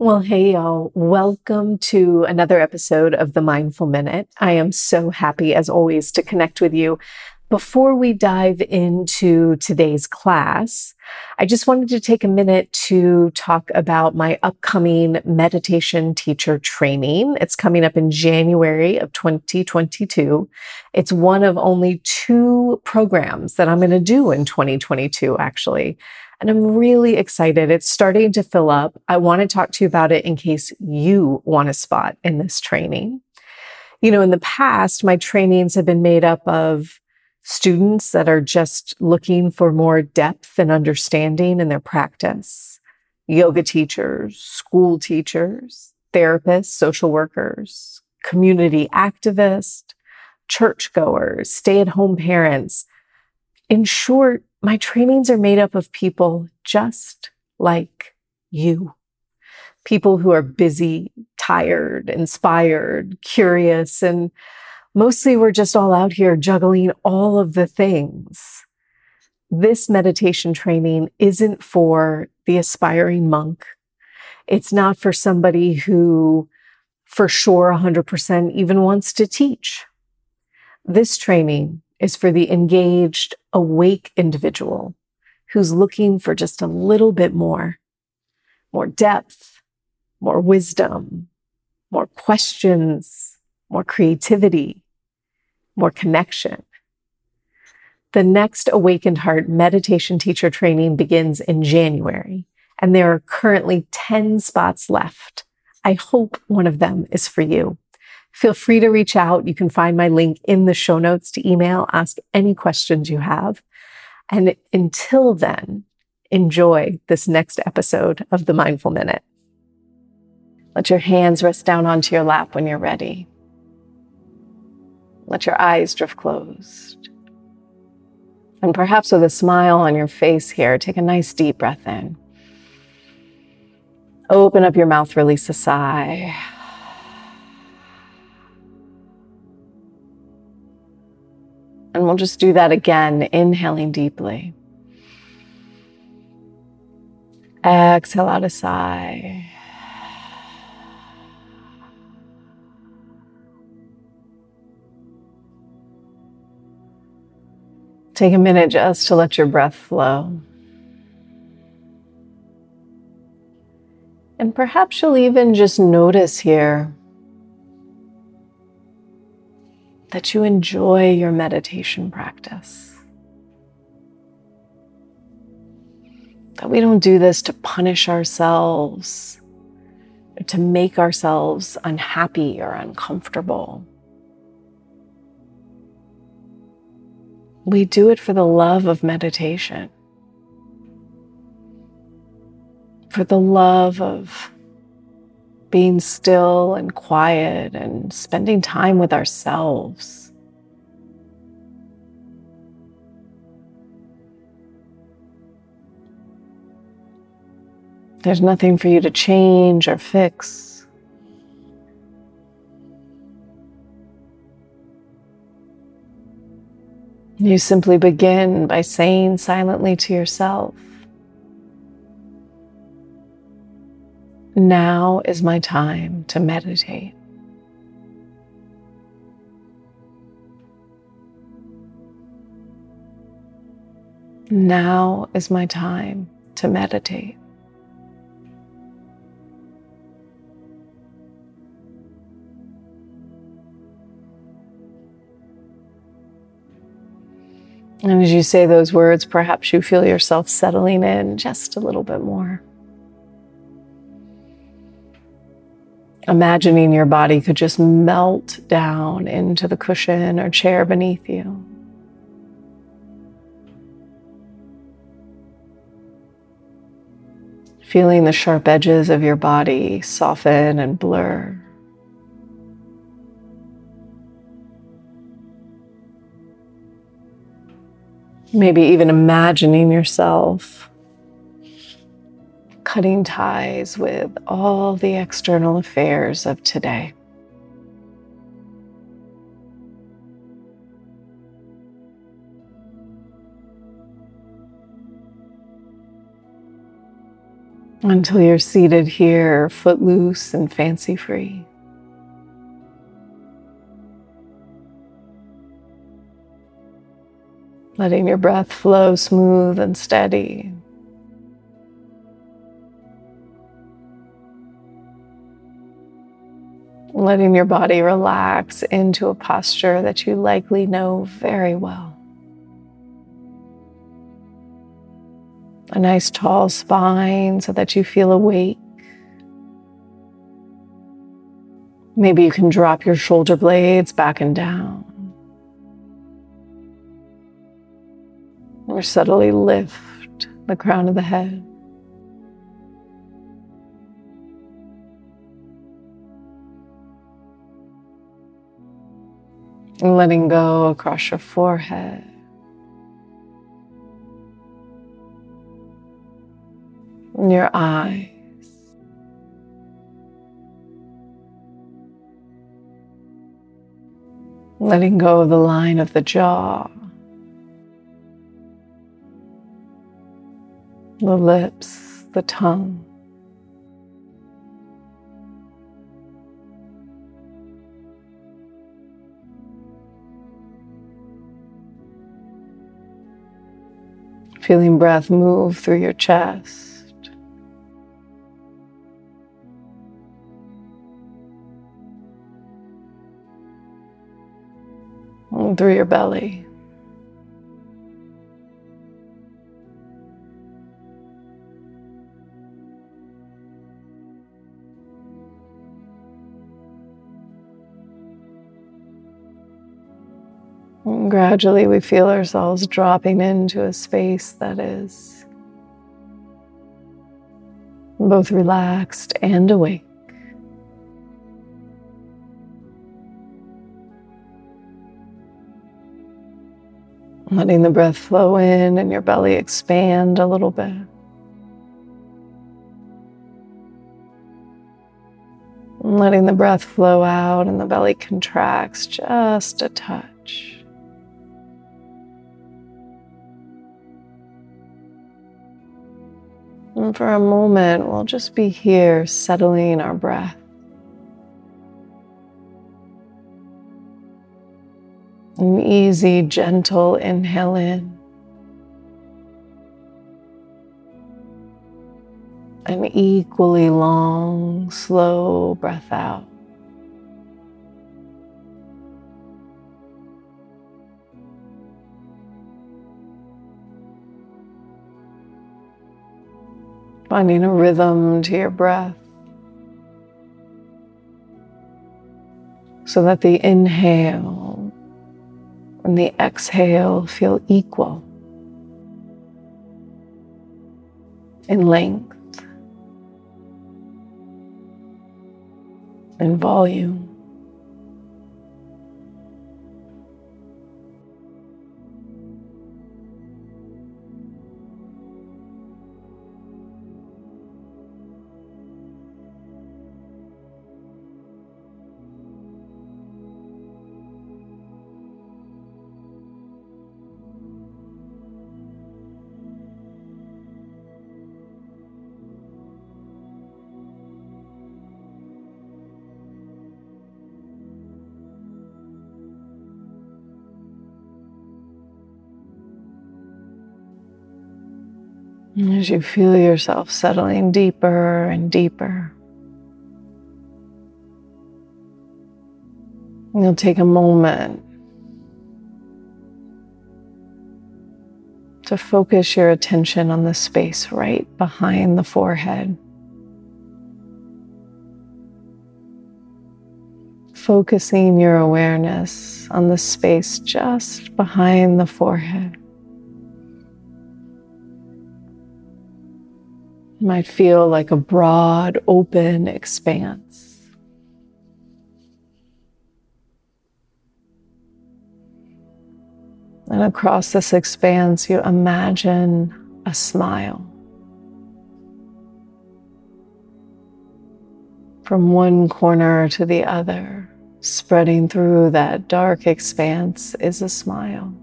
Well, hey, y'all. Welcome to another episode of the Mindful Minute. I am so happy, as always, to connect with you. Before we dive into today's class, I just wanted to take a minute to talk about my upcoming meditation teacher training. It's coming up in January of 2022. It's one of only two programs that I'm going to do in 2022, actually. And I'm really excited. It's starting to fill up. I want to talk to you about it in case you want a spot in this training. You know, in the past, my trainings have been made up of students that are just looking for more depth and understanding in their practice, yoga teachers, school teachers, therapists, social workers, community activists, churchgoers, stay at home parents. In short, my trainings are made up of people just like you. People who are busy, tired, inspired, curious, and mostly we're just all out here juggling all of the things. This meditation training isn't for the aspiring monk. It's not for somebody who for sure 100% even wants to teach. This training is for the engaged, awake individual who's looking for just a little bit more, more depth, more wisdom, more questions, more creativity, more connection. The next Awakened Heart meditation teacher training begins in January, and there are currently 10 spots left. I hope one of them is for you. Feel free to reach out. You can find my link in the show notes to email, ask any questions you have. And until then, enjoy this next episode of the Mindful Minute. Let your hands rest down onto your lap when you're ready. Let your eyes drift closed. And perhaps with a smile on your face here, take a nice deep breath in. Open up your mouth, release a sigh. And we'll just do that again, inhaling deeply. Exhale out a sigh. Take a minute just to let your breath flow. And perhaps you'll even just notice here that you enjoy your meditation practice. That we don't do this to punish ourselves, to make ourselves unhappy or uncomfortable. We do it for the love of meditation, for the love of being still and quiet and spending time with ourselves. There's nothing for you to change or fix. You simply begin by saying silently to yourself, Now is my time to meditate. Now is my time to meditate. And as you say those words, perhaps you feel yourself settling in just a little bit more. Imagining your body could just melt down into the cushion or chair beneath you. Feeling the sharp edges of your body soften and blur. Maybe even imagining yourself cutting ties with all the external affairs of today. Until you're seated here, footloose and fancy free. Letting your breath flow smooth and steady. Letting your body relax into a posture that you likely know very well. A nice tall spine so that you feel awake. Maybe you can drop your shoulder blades back and down. Or subtly lift the crown of the head. Letting go across your forehead. And your eyes. Letting go of the line of the jaw, the lips, the tongue. Feeling breath move through your chest. Through your belly. And gradually, we feel ourselves dropping into a space that is both relaxed and awake. Letting the breath flow in and your belly expand a little bit. Letting the breath flow out and the belly contracts just a touch. And for a moment, we'll just be here settling our breath. An easy, gentle inhale in. An equally long, slow breath out. Finding a rhythm to your breath so that the inhale and the exhale feel equal in length and volume. As you feel yourself settling deeper and deeper, you'll take a moment to focus your attention on the space right behind the forehead. Focusing your awareness on the space just behind the forehead. You might feel like a broad, open expanse. And across this expanse, you imagine a smile. From one corner to the other, spreading through that dark expanse is a smile.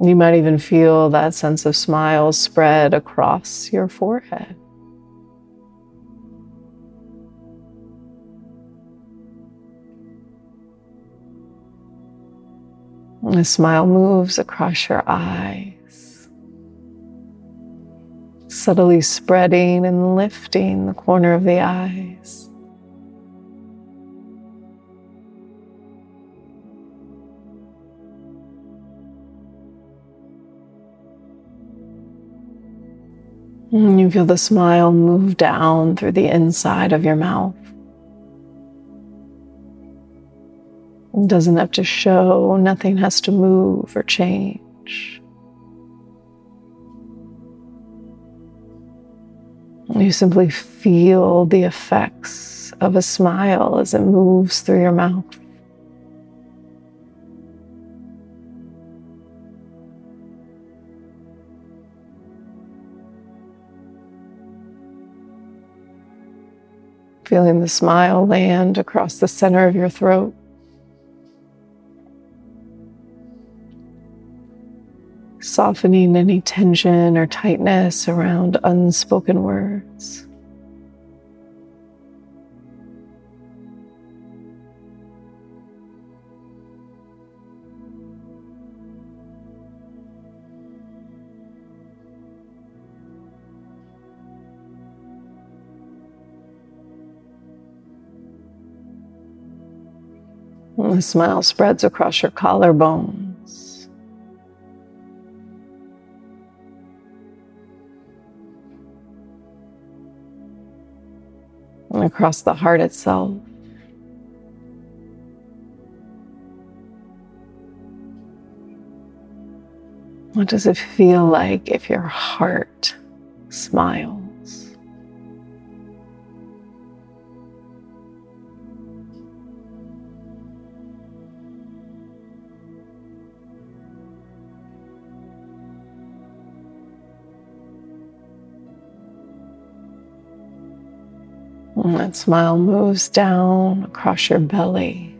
You might even feel that sense of smile spread across your forehead. The smile moves across your eyes, subtly spreading and lifting the corner of the eyes. Mm-hmm. you feel the smile move down through the inside of your mouth. It doesn't have to show, nothing has to move or change. You simply feel the effects of a smile as it moves through your mouth. Feeling the smile land across the center of your throat. Softening any tension or tightness around unspoken words. The smile spreads across your collarbones. And across the heart itself. What does it feel like if your heart smiles? That smile moves down across your belly.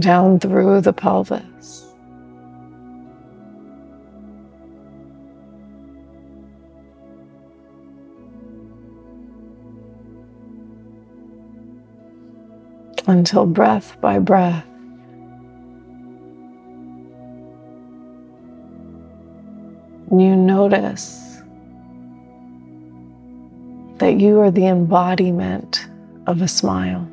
Down through the pelvis. Until breath by breath notice that you are the embodiment of a smile.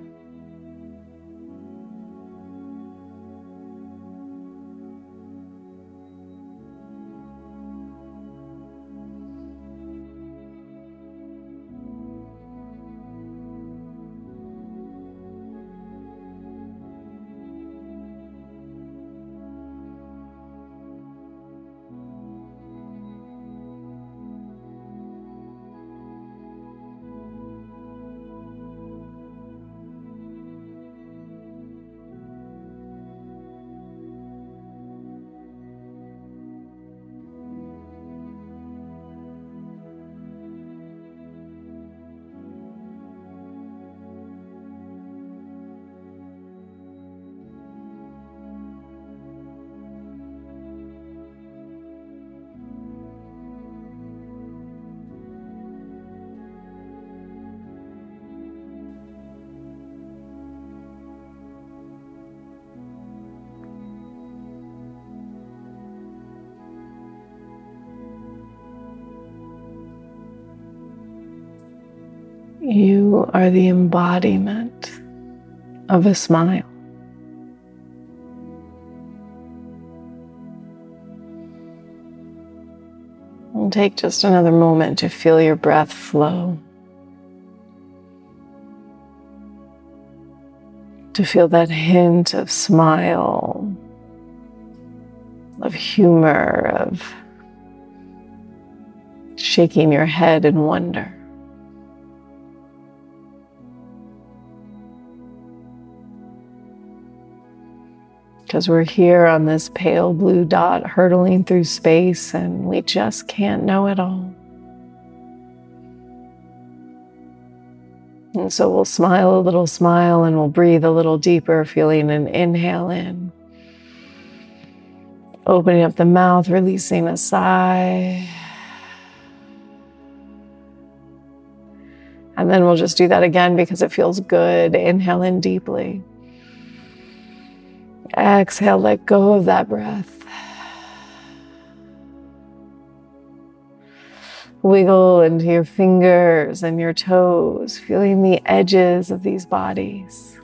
You are the embodiment of a smile. And take just another moment to feel your breath flow. To feel that hint of smile, of humor, of shaking your head in wonder. Because we're here on this pale blue dot hurtling through space and we just can't know it all. And so we'll smile a little smile and we'll breathe a little deeper, feeling an inhale in. Opening up the mouth, releasing a sigh. And then we'll just do that again because it feels good. Inhale in deeply. Exhale, let go of that breath. Wiggle into your fingers and your toes, feeling the edges of these bodies.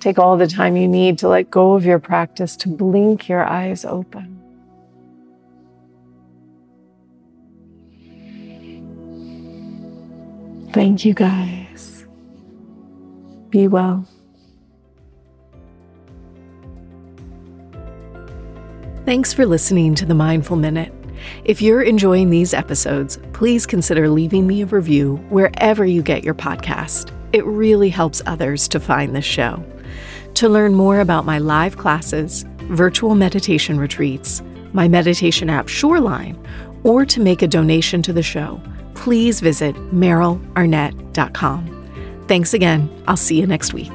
Take all the time you need to let go of your practice to blink your eyes open. Thank you guys. Be well. Thanks for listening to the Mindful Minute. If you're enjoying these episodes, please consider leaving me a review wherever you get your podcast. It really helps others to find the show. To learn more about my live classes, virtual meditation retreats, my meditation app Shoreline, or to make a donation to the show, please visit merylarnett.com. Thanks again. I'll see you next week.